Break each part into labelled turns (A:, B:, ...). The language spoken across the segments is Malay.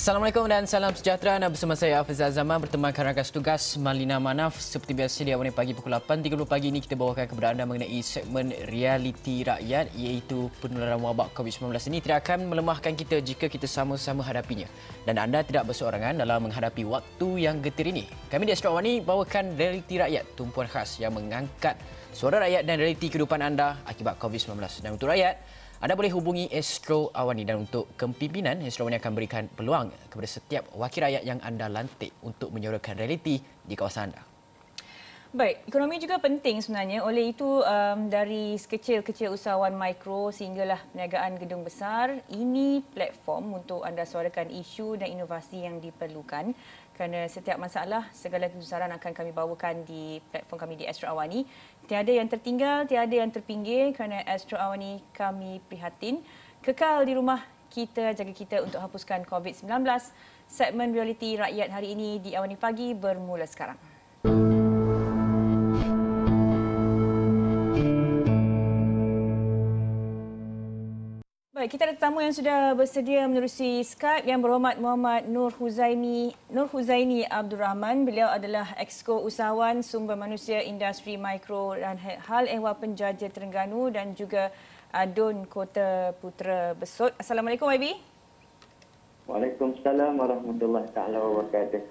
A: Assalamualaikum dan salam sejahtera. Anda bersama saya Hafiz Zaman bertemankan rakan tugas Malina Manaf. Seperti biasa di awal pagi pukul 8.30 pagi ini kita bawakan kepada anda mengenai segmen realiti rakyat iaitu penularan wabak COVID-19 ini tidak akan melemahkan kita jika kita sama-sama hadapinya. Dan anda tidak berseorangan dalam menghadapi waktu yang getir ini. Kami di Astro Awani bawakan realiti rakyat, tumpuan khas yang mengangkat suara rakyat dan realiti kehidupan anda akibat COVID-19. Dan untuk rakyat, anda boleh hubungi Astro Awani dan untuk kepimpinan, Astro Awani akan berikan peluang kepada setiap wakil rakyat yang anda lantik untuk menyuarakan realiti di kawasan anda.
B: Baik, ekonomi juga penting sebenarnya. Oleh itu, um, dari sekecil-kecil usahawan mikro sehinggalah perniagaan gedung besar, ini platform untuk anda suarakan isu dan inovasi yang diperlukan kerana setiap masalah, segala kesusaran akan kami bawakan di platform kami di Astro Awani. Tiada yang tertinggal, tiada yang terpinggir kerana Astro Awani kami prihatin. Kekal di rumah kita, jaga kita untuk hapuskan COVID-19. Segmen realiti rakyat hari ini di Awani Pagi bermula sekarang. Baik, kita ada tetamu yang sudah bersedia menerusi Skype yang berhormat Muhammad Nur Huzaimi Nur Huzaini Abdul Rahman. Beliau adalah Exco Usahawan Sumber Manusia Industri Mikro dan Hal Ehwal Penjaja Terengganu dan juga Adun Kota Putra Besut. Assalamualaikum YB.
C: Waalaikumsalam warahmatullahi taala wabarakatuh.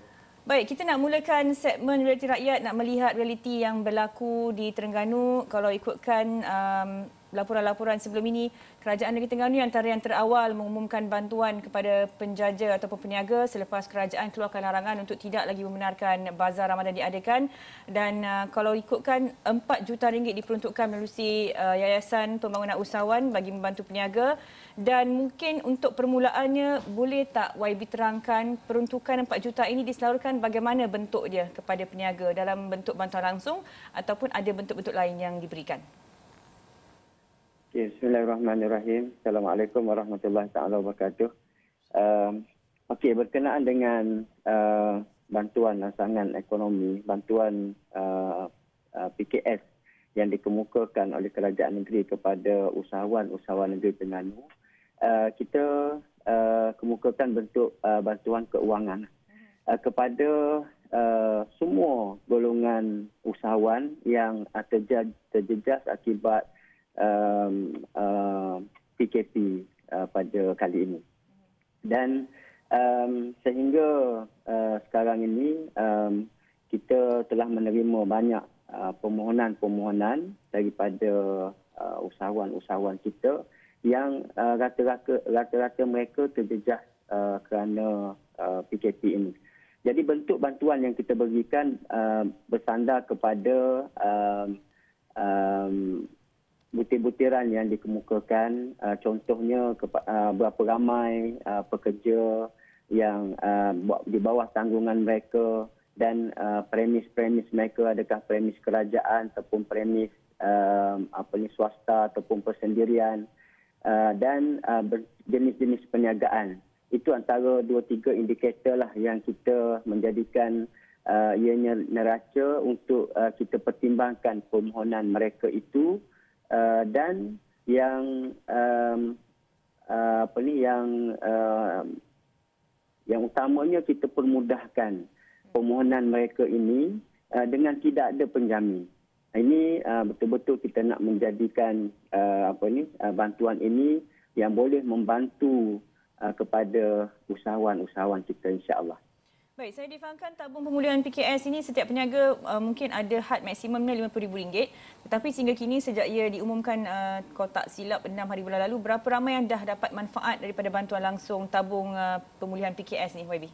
B: Baik, kita nak mulakan segmen realiti rakyat nak melihat realiti yang berlaku di Terengganu kalau ikutkan um, laporan-laporan sebelum ini, Kerajaan Negeri Terengganu antara yang terawal mengumumkan bantuan kepada penjaja ataupun peniaga selepas kerajaan keluarkan larangan untuk tidak lagi membenarkan bazar Ramadan diadakan dan uh, kalau ikutkan 4 juta ringgit diperuntukkan melalui uh, Yayasan Pembangunan Usahawan bagi membantu peniaga dan mungkin untuk permulaannya boleh tak YB terangkan peruntukan 4 juta ini diselarurkan bagaimana bentuk dia kepada peniaga dalam bentuk bantuan langsung ataupun ada bentuk-bentuk lain yang diberikan?
C: Bismillahirrahmanirrahim. Assalamualaikum warahmatullahi taala wabarakatuh. Uh, Okey, berkenaan dengan uh, bantuan rancangan ekonomi, bantuan uh, uh, PKS yang dikemukakan oleh kerajaan negeri kepada usahawan-usahawan negeri Terengganu, uh, kita uh, kemukakan bentuk uh, bantuan keuangan uh, kepada uh, semua golongan usahawan yang uh, terjejas akibat um, uh, PKP uh, pada kali ini. Dan um, sehingga uh, sekarang ini um, kita telah menerima banyak uh, permohonan-permohonan daripada uh, usahawan-usahawan kita yang uh, rata-rata, rata-rata mereka terjejas uh, kerana uh, PKP ini. Jadi bentuk bantuan yang kita berikan uh, bersandar kepada um, um, butir-butiran yang dikemukakan uh, contohnya uh, berapa ramai uh, pekerja yang uh, di bawah tanggungan mereka dan uh, premis-premis mereka adakah premis kerajaan ataupun premis uh, apa ni swasta ataupun persendirian uh, dan uh, jenis-jenis perniagaan. Itu antara dua tiga indikator lah yang kita menjadikan uh, ianya neraca untuk uh, kita pertimbangkan permohonan mereka itu uh, dan yang um, uh, apa ni yang uh, yang utamanya kita permudahkan permohonan mereka ini uh, dengan tidak ada penjamin. Ini uh, betul-betul kita nak menjadikan uh, apa ni uh, bantuan ini yang boleh membantu uh, kepada usahawan-usahawan kita insya-Allah.
B: Baik, saya difahamkan tabung pemulihan PKS ini setiap peniaga uh, mungkin ada had maksimumnya RM50,000. Tetapi sehingga kini sejak ia diumumkan uh, kotak silap 6 hari bulan lalu, berapa ramai yang dah dapat manfaat daripada bantuan langsung tabung uh, pemulihan PKS ni, YB?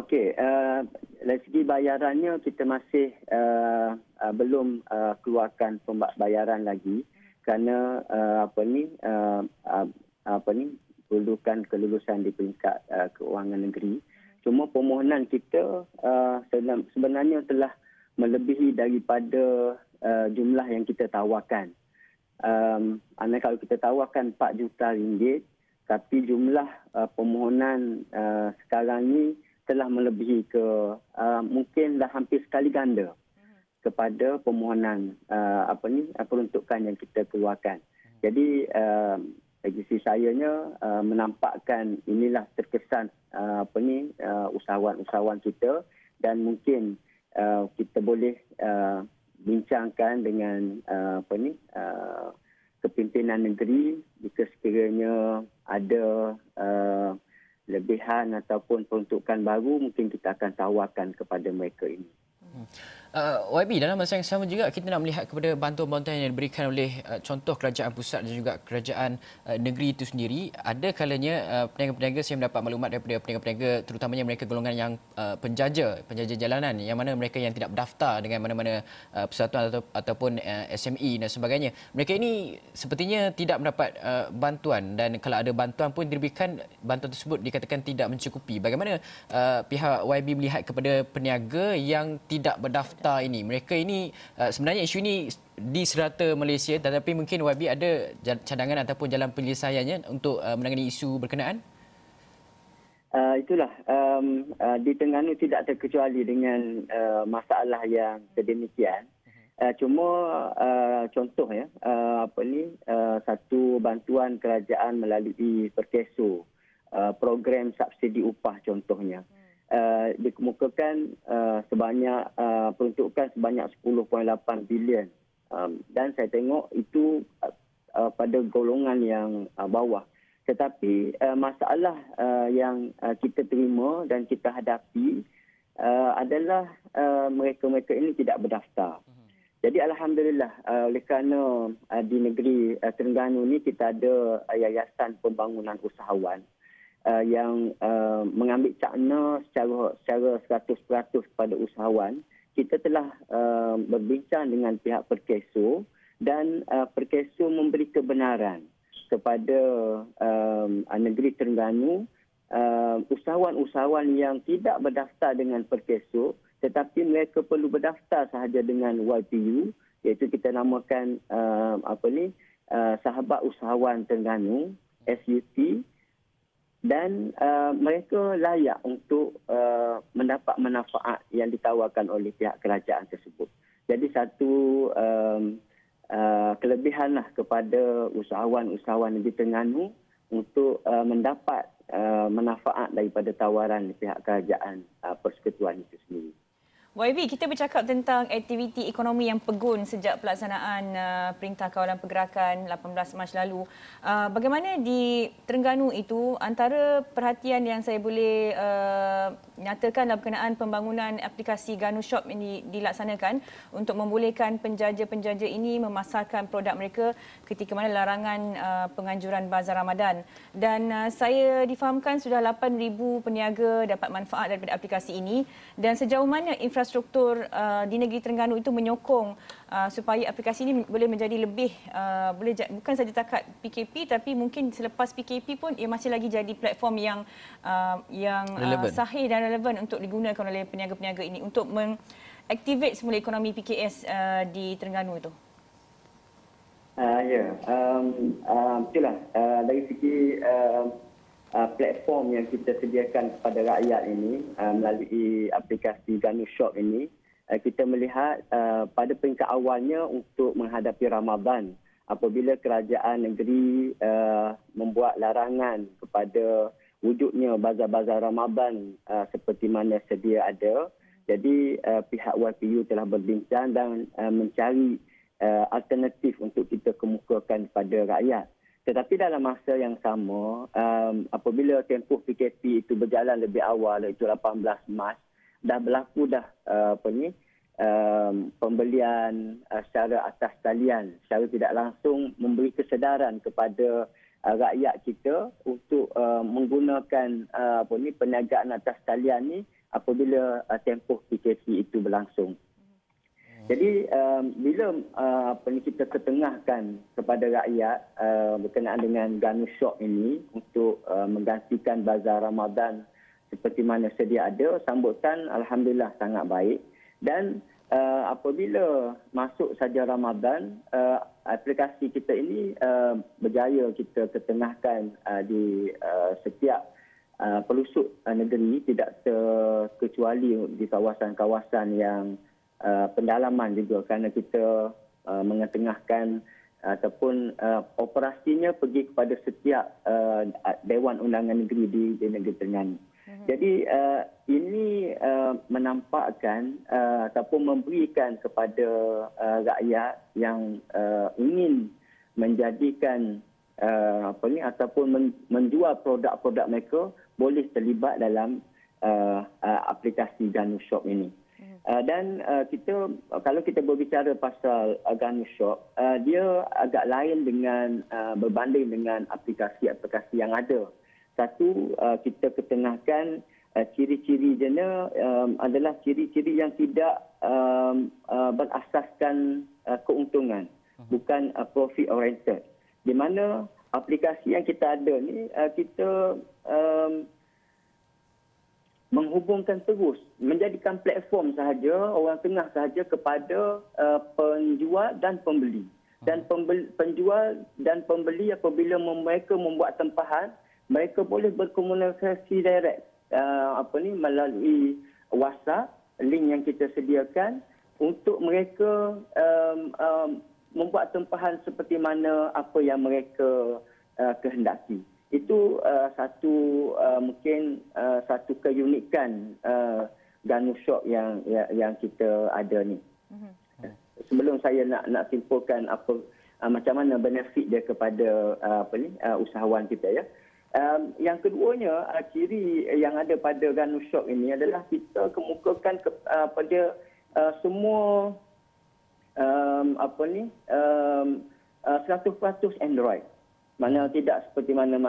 C: Okey, uh, dari segi bayarannya kita masih uh, uh, belum uh, keluarkan pembayaran lagi kerana uh, apa ni uh, uh, apa ni perlukan kelulusan di peringkat uh, keuangan negeri. Cuma permohonan kita uh, sebenarnya telah melebihi daripada uh, jumlah yang kita tawarkan. Um, kalau kita tawarkan 4 juta ringgit, tapi jumlah uh, permohonan uh, sekarang ini telah melebihi ke uh, mungkin dah hampir sekali ganda kepada permohonan uh, apa ni peruntukan yang kita keluarkan. Jadi uh, bagi si sayanya uh, menampakkan inilah terkesan uh, apa ni uh, usahawan-usahawan kita dan mungkin uh, kita boleh uh, bincangkan dengan uh, apa ni uh, kepimpinan negeri jika sekiranya ada uh, lebihan ataupun peruntukan baru mungkin kita akan tawarkan kepada mereka ini. Hmm.
A: Uh, YB dalam masa yang sama juga kita nak melihat kepada bantuan-bantuan yang diberikan oleh uh, contoh kerajaan pusat dan juga kerajaan uh, negeri itu sendiri. Ada kalanya uh, peniaga-peniaga saya mendapat maklumat daripada peniaga-peniaga terutamanya mereka golongan yang uh, penjaja penjaja jalanan yang mana mereka yang tidak berdaftar dengan mana-mana uh, persatuan atau, ataupun uh, SME dan sebagainya. Mereka ini sepertinya tidak mendapat uh, bantuan dan kalau ada bantuan pun diberikan bantuan tersebut dikatakan tidak mencukupi. Bagaimana uh, pihak YB melihat kepada peniaga yang tidak berdaftar fakta ini. Mereka ini uh, sebenarnya isu ini di serata Malaysia tetapi mungkin YB ada cadangan ataupun jalan penyelesaiannya untuk uh, menangani isu berkenaan?
C: Uh, itulah um, uh, di Terengganu tidak terkecuali dengan uh, masalah yang sedemikian. Uh, cuma uh, contoh ya uh, apa ni uh, satu bantuan kerajaan melalui Perkeso uh, program subsidi upah contohnya. Hmm. Uh, dikemukakan uh, sebanyak uh, peruntukan sebanyak 10.8 bilion. Um, dan saya tengok itu uh, uh, pada golongan yang uh, bawah. Tetapi uh, masalah uh, yang uh, kita terima dan kita hadapi uh, adalah uh, mereka-mereka ini tidak berdaftar. Jadi alhamdulillah uh, oleh kerana uh, di negeri uh, Terengganu ni kita ada uh, yayasan pembangunan usahawan uh, yang uh, mengambil cakna secara secara 100% kepada usahawan kita telah uh, berbincang dengan pihak Perkeso dan uh, Perkeso memberi kebenaran kepada um, negeri Terengganu uh, usahawan-usahawan yang tidak berdaftar dengan Perkeso tetapi mereka perlu berdaftar sahaja dengan YPU iaitu kita namakan uh, apa ni uh, sahabat usahawan Terengganu SUT dan uh, mereka layak untuk uh, mendapat manfaat yang ditawarkan oleh pihak kerajaan tersebut. Jadi satu um, uh, kelebihanlah kepada usahawan-usahawan di Terengganu untuk uh, mendapat uh, manfaat daripada tawaran pihak kerajaan uh, persekutuan itu sendiri.
B: YB, kita bercakap tentang aktiviti ekonomi yang pegun sejak pelaksanaan uh, Perintah Kawalan Pergerakan 18 Mac lalu. Uh, bagaimana di Terengganu itu antara perhatian yang saya boleh uh, nyatakan dalam berkenaan pembangunan aplikasi Ganu Shop ini dilaksanakan untuk membolehkan penjaja-penjaja ini memasarkan produk mereka ketika mana larangan uh, penganjuran bazar Ramadan. Dan uh, saya difahamkan sudah 8,000 peniaga dapat manfaat daripada aplikasi ini dan sejauh mana infrastruktur infrastruktur uh, di negeri Terengganu itu menyokong uh, supaya aplikasi ini boleh menjadi lebih uh, boleh bukan saja takat PKP tapi mungkin selepas PKP pun ia masih lagi jadi platform yang uh, yang uh, sahih dan relevan untuk digunakan oleh peniaga-peniaga ini untuk mengaktivate semula ekonomi PKS uh, di Terengganu itu.
C: Uh, ya, yeah. um, uh, itulah uh, dari segi uh, uh, platform yang kita sediakan kepada rakyat ini uh, melalui aplikasi Ganu Shop ini uh, kita melihat uh, pada peringkat awalnya untuk menghadapi Ramadan apabila kerajaan negeri uh, membuat larangan kepada wujudnya bazar-bazar Ramadan uh, seperti mana sedia ada. Jadi uh, pihak YPU telah berbincang dan uh, mencari uh, alternatif untuk kita kemukakan kepada rakyat tetapi dalam masa yang sama, um, apabila tempoh PKP itu berjalan lebih awal, iaitu 18 Mac, dah berlaku dah uh, apa ni, um, pembelian uh, secara atas talian, secara tidak langsung memberi kesedaran kepada uh, rakyat kita untuk uh, menggunakan uh, apa ni perniagaan atas talian ni apabila uh, tempoh PKP itu berlangsung. Jadi um, bila uh, apa ni kita ketengahkan kepada rakyat uh, berkenaan dengan Ganu Shop ini untuk uh, menggantikan bazar Ramadan seperti mana sedia ada, sambutan alhamdulillah sangat baik. Dan uh, apabila masuk saja Ramadan, uh, aplikasi kita ini uh, berjaya kita ketengahkan uh, di uh, setiap uh, pelusuk uh, negeri tidak terkecuali di kawasan-kawasan yang Uh, pendalaman juga kerana kita uh, mengetengahkan ataupun uh, operasinya pergi kepada setiap uh, Dewan Undangan Negeri di, di Negeri Terengganu. Uh-huh. Jadi uh, ini uh, menampakkan uh, ataupun memberikan kepada uh, rakyat yang uh, ingin menjadikan uh, apa ni ataupun men, menjual produk-produk mereka boleh terlibat dalam uh, uh, aplikasi Ganu Shop ini. Uh, dan uh, kita kalau kita berbicara pasal uh, Ganu Shop, uh, dia agak lain dengan uh, berbanding dengan aplikasi-aplikasi yang ada. Satu uh, kita ketengahkan uh, ciri-ciri jenis um, adalah ciri-ciri yang tidak um, uh, berasaskan uh, keuntungan, uh-huh. bukan uh, profit oriented. Di mana aplikasi yang kita ada ni uh, kita um, menghubungkan terus menjadikan platform sahaja orang tengah sahaja kepada uh, penjual dan pembeli. Dan pembeli, penjual dan pembeli apabila mereka membuat tempahan mereka boleh berkomunikasi direct uh, apa ni melalui WhatsApp link yang kita sediakan untuk mereka um, um, membuat tempahan seperti mana apa yang mereka uh, kehendaki itu uh, satu uh, mungkin uh, satu keunikan uh, Ganu Shop yang, yang yang kita ada ni. Mm-hmm. Sebelum saya nak nak simpulkan apa uh, macam mana benefit dia kepada uh, apa ni uh, usahawan kita ya. Um, yang keduanya uh, ciri yang ada pada Ganu Shop ini adalah kita kemukakan ke, uh, pada uh, semua um, apa ni um, uh, 100% Android mana tidak seperti mana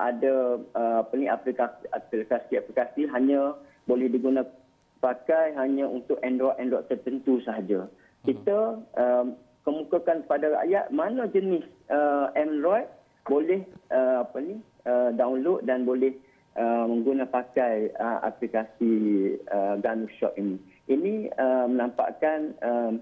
C: ada apa ni aplikasi aplikasi aplikasi hanya boleh digunakan pakai hanya untuk Android Android tertentu sahaja. Hmm. Kita um, kemukakan kepada rakyat mana jenis uh, Android boleh uh, apa ni uh, download dan boleh uh, menggunakan pakai uh, aplikasi uh, Gun Shop ini. Ini uh, menampakkan um,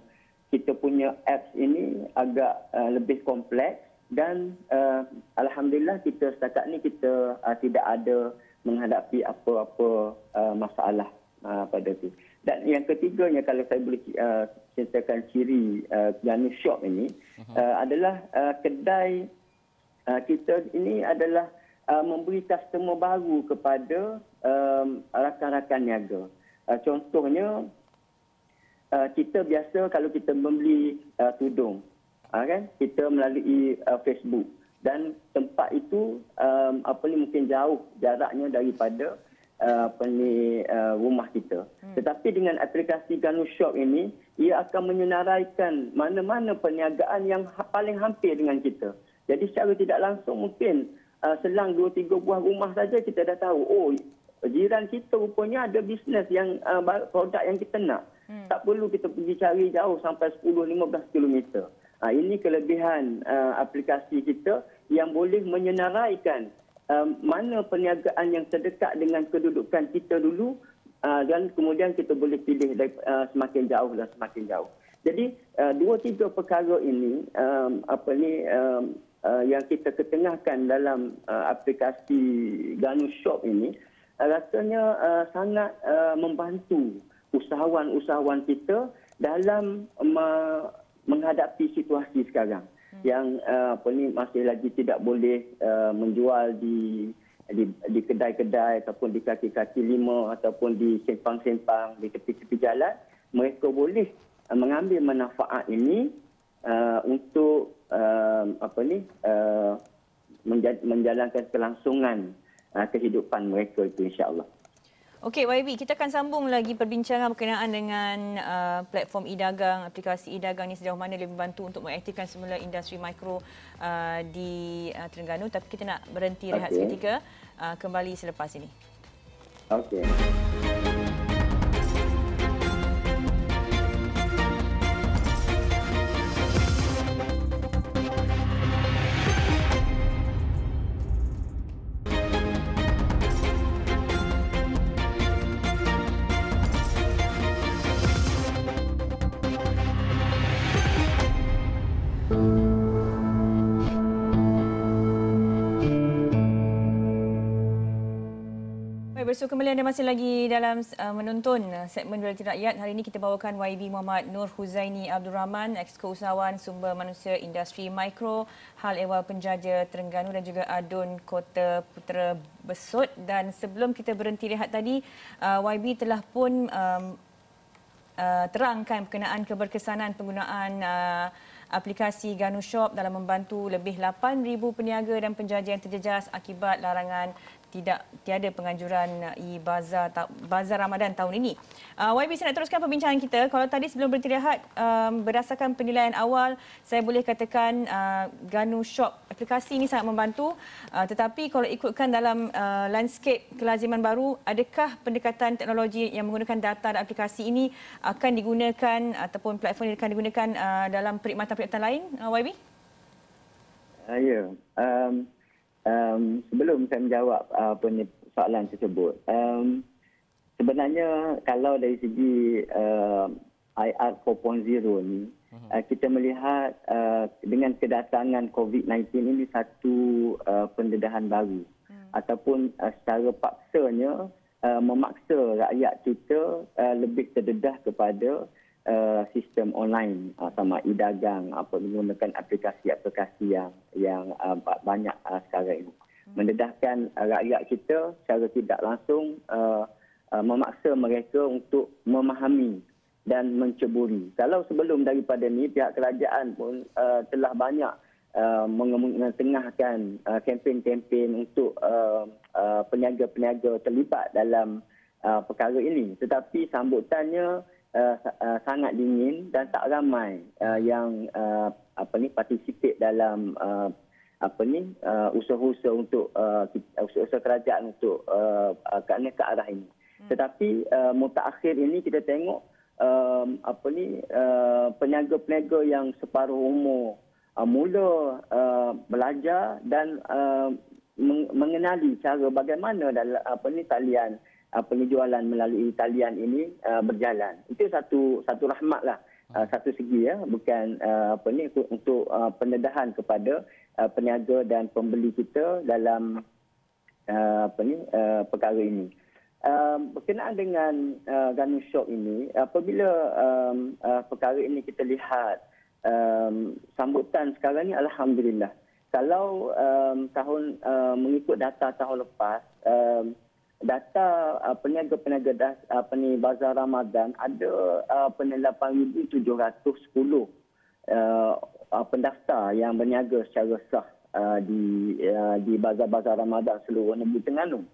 C: kita punya apps ini agak uh, lebih kompleks dan uh, alhamdulillah kita setakat ni kita uh, tidak ada menghadapi apa-apa uh, masalah uh, pada tu. Dan yang ketiganya kalau saya boleh uh, ceritakan ciri uh, piano shop ini uh-huh. uh, adalah uh, kedai uh, kita ini adalah uh, memberi customer baru kepada um, rakan-rakan niaga. Uh, contohnya uh, kita biasa kalau kita membeli uh, tudung uh, kan? Kita melalui uh, Facebook. Dan tempat itu um, apa ni mungkin jauh jaraknya daripada uh, apa ni uh, rumah kita. Hmm. tetapi dengan aplikasi Ganu Shop ini ia akan menyenaraikan mana-mana perniagaan yang ha- paling hampir dengan kita. Jadi secara tidak langsung mungkin uh, selang 2 3 buah rumah saja kita dah tahu oh jiran kita rupanya ada bisnes yang uh, produk yang kita nak. Hmm. tak perlu kita pergi cari jauh sampai 10 15 kilometer Ha, ini kelebihan uh, aplikasi kita yang boleh menyenaraikan uh, mana perniagaan yang terdekat dengan kedudukan kita dulu uh, dan kemudian kita boleh pilih dari, uh, semakin jauh dan semakin jauh. Jadi uh, dua tiga perkara ini um, apa ni um, uh, yang kita ketengahkan dalam uh, aplikasi Ganu Shop ini uh, rasanya uh, sangat uh, membantu usahawan-usahawan kita dalam uh, menghadapi situasi sekarang hmm. yang uh, apa ni masih lagi tidak boleh uh, menjual di di, di kedai-kedai ataupun di kaki-kaki lima ataupun di simpang-simpang di tepi-tepi jalan mereka boleh uh, mengambil manfaat ini uh, untuk uh, apa ni uh, menjalankan kelangsungan uh, kehidupan mereka itu insya-Allah.
B: Okey YB, kita akan sambung lagi perbincangan berkenaan dengan uh, platform e-dagang, aplikasi e-dagang ini sejauh mana dia membantu untuk mengaktifkan semula industri mikro uh, di uh, Terengganu. Tapi kita nak berhenti rehat okay. seketika, uh, kembali selepas ini.
C: Okey.
B: Bersua kembali anda masih lagi dalam uh, menonton uh, segmen Realiti Rakyat. Hari ini kita bawakan YB Muhammad Nur Huzaini Abdul Rahman, Exco Usahawan Sumber Manusia Industri Mikro, Hal Ehwal Penjaja Terengganu dan juga Adun Kota Putera Besut. Dan sebelum kita berhenti rehat tadi, uh, YB telah pun um, uh, terangkan berkenaan keberkesanan penggunaan uh, aplikasi Ganu Shop dalam membantu lebih 8,000 peniaga dan penjaja yang terjejas akibat larangan tidak tiada penganjuran e-bazar bazar Ramadan tahun ini. Uh, YB saya nak teruskan perbincangan kita. Kalau tadi sebelum beristirahat um, berdasarkan penilaian awal saya boleh katakan uh, Ganu Shop aplikasi ini sangat membantu uh, tetapi kalau ikutkan dalam uh, landscape kelaziman baru adakah pendekatan teknologi yang menggunakan data dan aplikasi ini akan digunakan ataupun platform ini akan digunakan uh, dalam perkhidmatan-perkhidmatan lain uh, YB?
C: Uh, ya. Yeah. Um, um, sebelum saya menjawab uh, soalan tersebut, um, sebenarnya kalau dari segi uh, IR 4.0 ni, uh-huh. uh, kita melihat uh, dengan kedatangan COVID-19 ini satu uh, pendedahan baru uh-huh. ataupun uh, secara paksanya uh, memaksa rakyat kita uh, lebih terdedah kepada Uh, sistem online uh, sama e-dagang apa menggunakan aplikasi-aplikasi yang yang uh, banyak uh, sekarang ini mendedahkan uh, rakyat kita secara tidak langsung uh, uh, memaksa mereka untuk memahami dan menceburi. Kalau sebelum daripada ini pihak kerajaan pun uh, telah banyak uh, mengetengahkan uh, kempen-kempen untuk uh, uh, peniaga-peniaga terlibat dalam uh, perkara ini. Tetapi sambutannya uh, uh, sangat dingin dan tak ramai uh, yang uh, apa ni participate dalam uh, apa ni uh, usaha-usaha untuk uh, usaha-usaha kerajaan untuk uh, uh, ke arah ini. Hmm. Tetapi uh, mutaakhir ini kita tengok um, apa ni uh, peniaga-peniaga yang separuh umur uh, mula uh, belajar dan uh, mengenali cara bagaimana dalam apa ni talian uh, penjualan melalui talian ini uh, berjalan. Itu satu satu rahmatlah uh, satu segi ya bukan uh, apa ni untuk uh, pendedahan kepada uh, peniaga dan pembeli kita dalam uh, apa ni uh, perkara ini. Uh, berkenaan dengan uh, Ganu Shop ini, apabila um, uh, perkara ini kita lihat um, sambutan sekarang ini, Alhamdulillah. Kalau um, tahun uh, mengikut data tahun lepas, um, data uh, peniaga-peniaga das, uh, peni bazar Ramadan ada uh, peni 8710 uh, uh, pendaftar yang berniaga secara sah uh, di uh, di bazar-bazar Ramadan seluruh negeri Terengganu.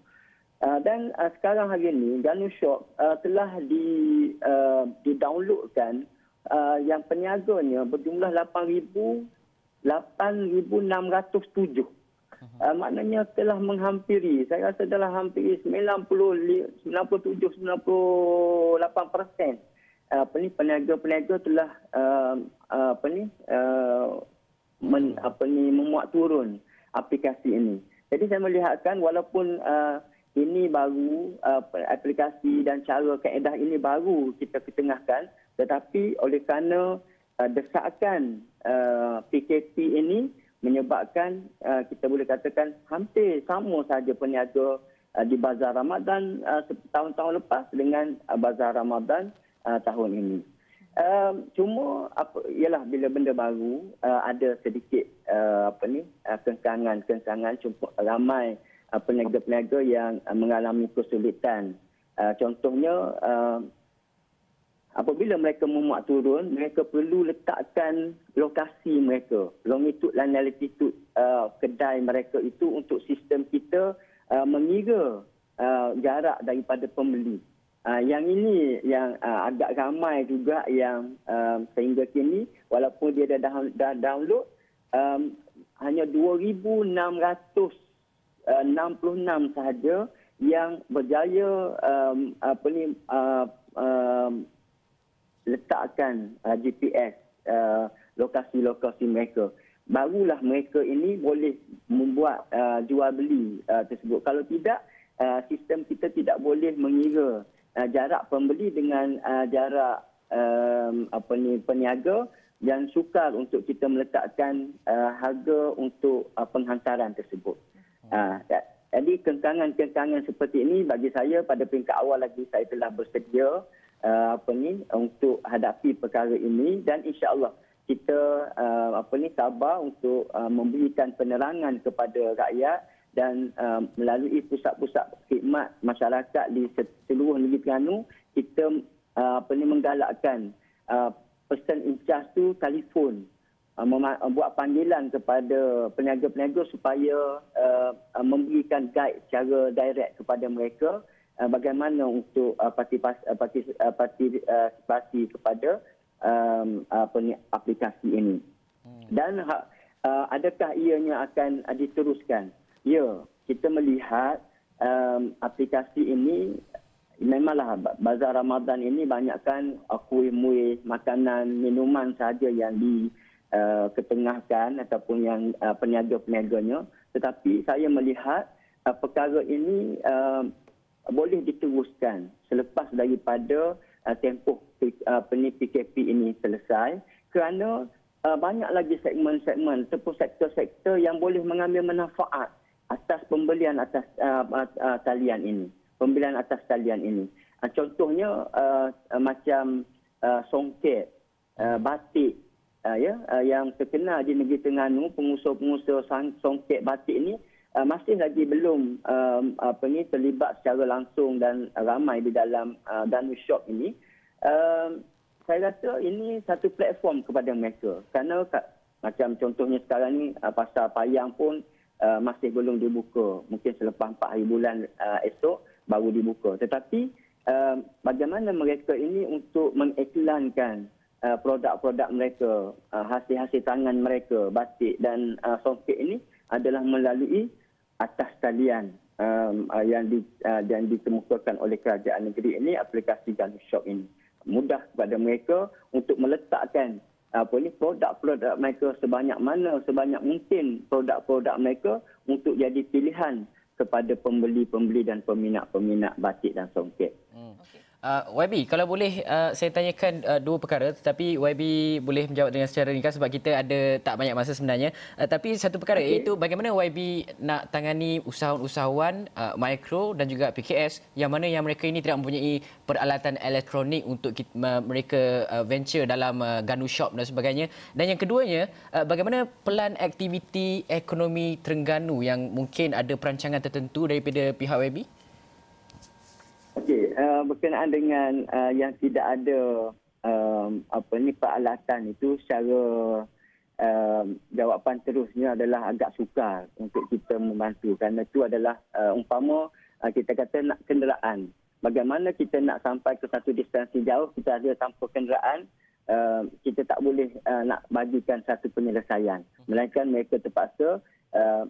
C: Uh, dan uh, sekarang hari ini Ganu Shop uh, telah di uh, di-downloadkan uh, yang peniaganya berjumlah 8000 8607 uh, maknanya telah menghampiri. Saya rasa telah hampir 90 97 98% apa ni peniaga-peniaga telah uh, apa ni uh, men, apa ni memuat turun aplikasi ini. Jadi saya melihatkan walaupun uh, ini baru uh, aplikasi dan cara kaedah ini baru kita ketengahkan tetapi oleh kerana uh, desakan uh, PKP ini menyebabkan uh, kita boleh katakan hampir sama saja peniaga uh, di bazar Ramadan uh, tahun-tahun lepas dengan uh, bazar Ramadan uh, tahun ini. Uh, cuma apa ialah bila benda baru uh, ada sedikit uh, apa ni uh, kengkangan-kengkangan cuma ramai uh, peniaga-peniaga yang uh, mengalami kesulitan. Uh, contohnya uh, apabila mereka memuat turun, mereka perlu letakkan lokasi mereka, longitude dan latitude uh, kedai mereka itu untuk sistem kita uh, mengira uh, jarak daripada pembeli. Uh, yang ini yang uh, agak ramai juga yang um, sehingga kini walaupun dia dah, dah download um, hanya 2666 uh, sahaja yang berjaya um, apa ni uh, um, letakkan uh, GPS uh, lokasi-lokasi mereka. Barulah mereka ini boleh membuat uh, jual beli uh, tersebut. Kalau tidak, uh, sistem kita tidak boleh mengira uh, jarak pembeli dengan uh, jarak um, apa ni peniaga yang sukar untuk kita meletakkan uh, harga untuk uh, penghantaran tersebut. Uh, Jadi kenkangan-kenkangan seperti ini bagi saya pada peringkat awal lagi saya telah bersedia uh, apa ni untuk hadapi perkara ini. Dan insya-Allah kita uh, apa ni sabar untuk uh, memberikan penerangan kepada rakyat dan uh, melalui pusat-pusat khidmat masyarakat di seluruh negeri Terengganu kita uh, apa ni menggalakkan uh, person in charge tu telefon Uh, uh, buat panggilan kepada peniaga-peniaga supaya uh, uh, memberikan guide secara direct kepada mereka uh, bagaimana untuk uh, partisipasi, uh, partisipasi kepada um, apa ni, aplikasi ini. Hmm. Dan uh, adakah ianya akan uh, diteruskan? Ya, kita melihat um, aplikasi ini memanglah bazar Ramadan ini banyakkan uh, kuih-muih, makanan, minuman saja yang di uh, ketengahkan ataupun yang uh, peniaga-peniaganya tetapi saya melihat uh, perkara ini uh, boleh diteruskan selepas daripada uh, tempoh uh, PKP ini selesai. Kerana uh, banyak lagi segmen-segmen ataupun sektor-sektor yang boleh mengambil manfaat atas pembelian atas uh, uh, talian ini pembelian atas talian ini. Uh, contohnya uh, uh, macam uh, songket uh, batik uh, ya uh, yang terkenal di negeri Terengganu pengusaha-pengusaha songket batik ini uh, masih lagi belum um, apa ni terlibat secara langsung dan ramai di dalam uh, Danu Shop ini. Uh, saya rasa ini satu platform kepada mereka. Kerana macam contohnya sekarang ni uh, pasar payang pun uh, masih belum dibuka. Mungkin selepas 4 hari bulan uh, esok baru dibuka. Tetapi uh, bagaimana mereka ini untuk mengiklankan Uh, produk-produk mereka, uh, hasil-hasil tangan mereka, batik dan uh, songket ini adalah melalui atas talian um, uh, yang, di, uh, yang ditemukan oleh kerajaan negeri ini, aplikasi Ganu Shop ini. Mudah kepada mereka untuk meletakkan apa ini produk-produk mereka sebanyak mana, sebanyak mungkin produk-produk mereka untuk jadi pilihan kepada pembeli-pembeli dan peminat-peminat batik dan songket.
A: Uh, YB, kalau boleh uh, saya tanyakan uh, dua perkara tetapi YB boleh menjawab dengan secara ringkas sebab kita ada tak banyak masa sebenarnya. Uh, tapi satu perkara okay. iaitu bagaimana YB nak tangani usahawan-usahawan uh, mikro dan juga PKS yang mana yang mereka ini tidak mempunyai peralatan elektronik untuk kita, uh, mereka uh, venture dalam uh, Ganu Shop dan sebagainya. Dan yang keduanya, uh, bagaimana pelan aktiviti ekonomi Terengganu yang mungkin ada perancangan tertentu daripada pihak YB?
C: Uh, berkenaan dengan uh, yang tidak ada um, apa ni peralatan itu secara um, jawapan terusnya adalah agak sukar untuk kita membantu kerana itu adalah uh, umpama uh, kita kata nak kenderaan. Bagaimana kita nak sampai ke satu distansi jauh kita ada tanpa kenderaan uh, kita tak boleh uh, nak bagikan satu penyelesaian. Melainkan mereka terpaksa uh,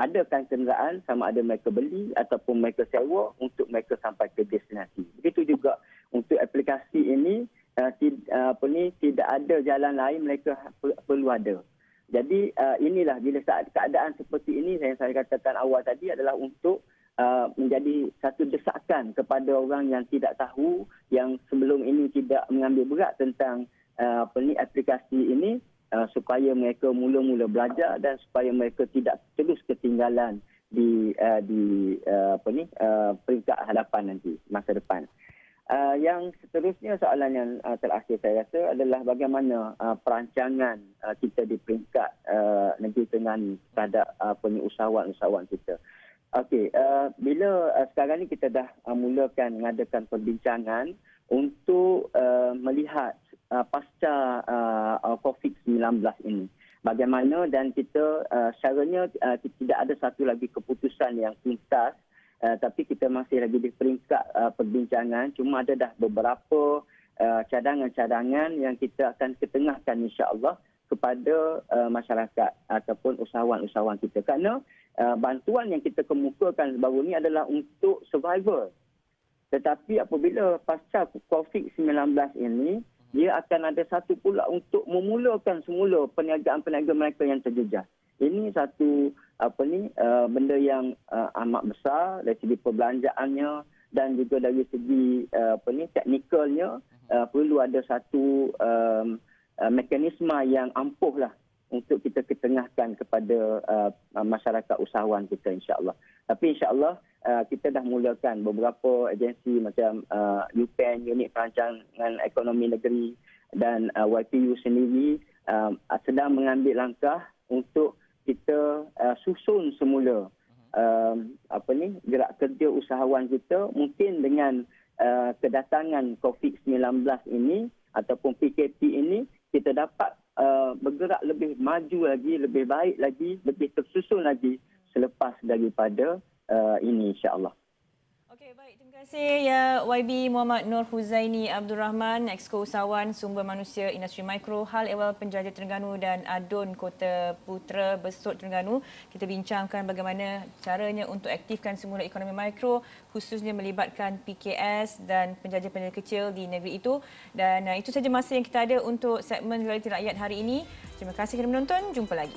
C: adakan kenderaan sama ada mereka beli ataupun mereka sewa untuk mereka sampai ke destinasi. Begitu juga untuk aplikasi ini uh, tid, uh, apa ni tidak ada jalan lain mereka perlu ada. Jadi uh, inilah bila saat keadaan seperti ini yang saya katakan awal tadi adalah untuk uh, menjadi satu desakan kepada orang yang tidak tahu yang sebelum ini tidak mengambil berat tentang uh, apa ni aplikasi ini uh, supaya mereka mula-mula belajar dan supaya mereka tidak terus ketinggalan di uh, di uh, apa ni uh, peringkat hadapan nanti masa depan. Uh, yang seterusnya soalan yang uh, terakhir saya rasa adalah bagaimana uh, perancangan uh, kita di peringkat uh, negeri Terengganu terhadap uh, usahawan-usahawan kita. Okey, uh, bila uh, sekarang ni kita dah uh, mulakan mengadakan perbincangan untuk uh, melihat uh, pasca uh, uh COVID-19 ini. Bagaimana dan kita uh, secaranya uh, tidak ada satu lagi keputusan yang tuntas uh, tapi kita masih lagi di peringkat uh, perbincangan. Cuma ada dah beberapa uh, cadangan-cadangan yang kita akan ketengahkan insya-Allah kepada uh, masyarakat ataupun usahawan-usahawan kita. Kerana uh, bantuan yang kita kemukakan baru ini adalah untuk survival tetapi apabila pasca COVID-19 ini dia akan ada satu pula untuk memulakan semula perniagaan-perniagaan mereka yang terjejas. Ini satu apa ni uh, benda yang uh, amat besar dari segi perbelanjaannya dan juga dari segi uh, apa ni teknikalnya uh, perlu ada satu um, uh, mekanisme yang ampuh lah untuk kita ketengahkan kepada uh, masyarakat usahawan kita insyaAllah. Tapi insyaAllah uh, kita dah mulakan beberapa agensi macam uh, UPEN, Unit Perancangan Ekonomi Negeri dan uh, YPU sendiri uh, sedang mengambil langkah untuk kita uh, susun semula uh, apa ni gerak kerja usahawan kita mungkin dengan uh, kedatangan COVID-19 ini ataupun PKP ini kita dapat uh, bergerak lebih maju lagi, lebih baik lagi, lebih tersusun lagi selepas daripada uh, ini insya-Allah.
B: Okey, baik. Kasih ya YB Muhammad Nur Huzaini Abdul Rahman, Exco Usahawan Sumber Manusia Industri Mikro, Hal Ehwal Penjaja Terengganu dan Adun Kota Putra Besut Terengganu. Kita bincangkan bagaimana caranya untuk aktifkan semula ekonomi mikro khususnya melibatkan PKS dan penjaja-penjaja kecil di negeri itu. Dan uh, itu saja masa yang kita ada untuk segmen Realiti Rakyat hari ini. Terima kasih kerana menonton. Jumpa lagi.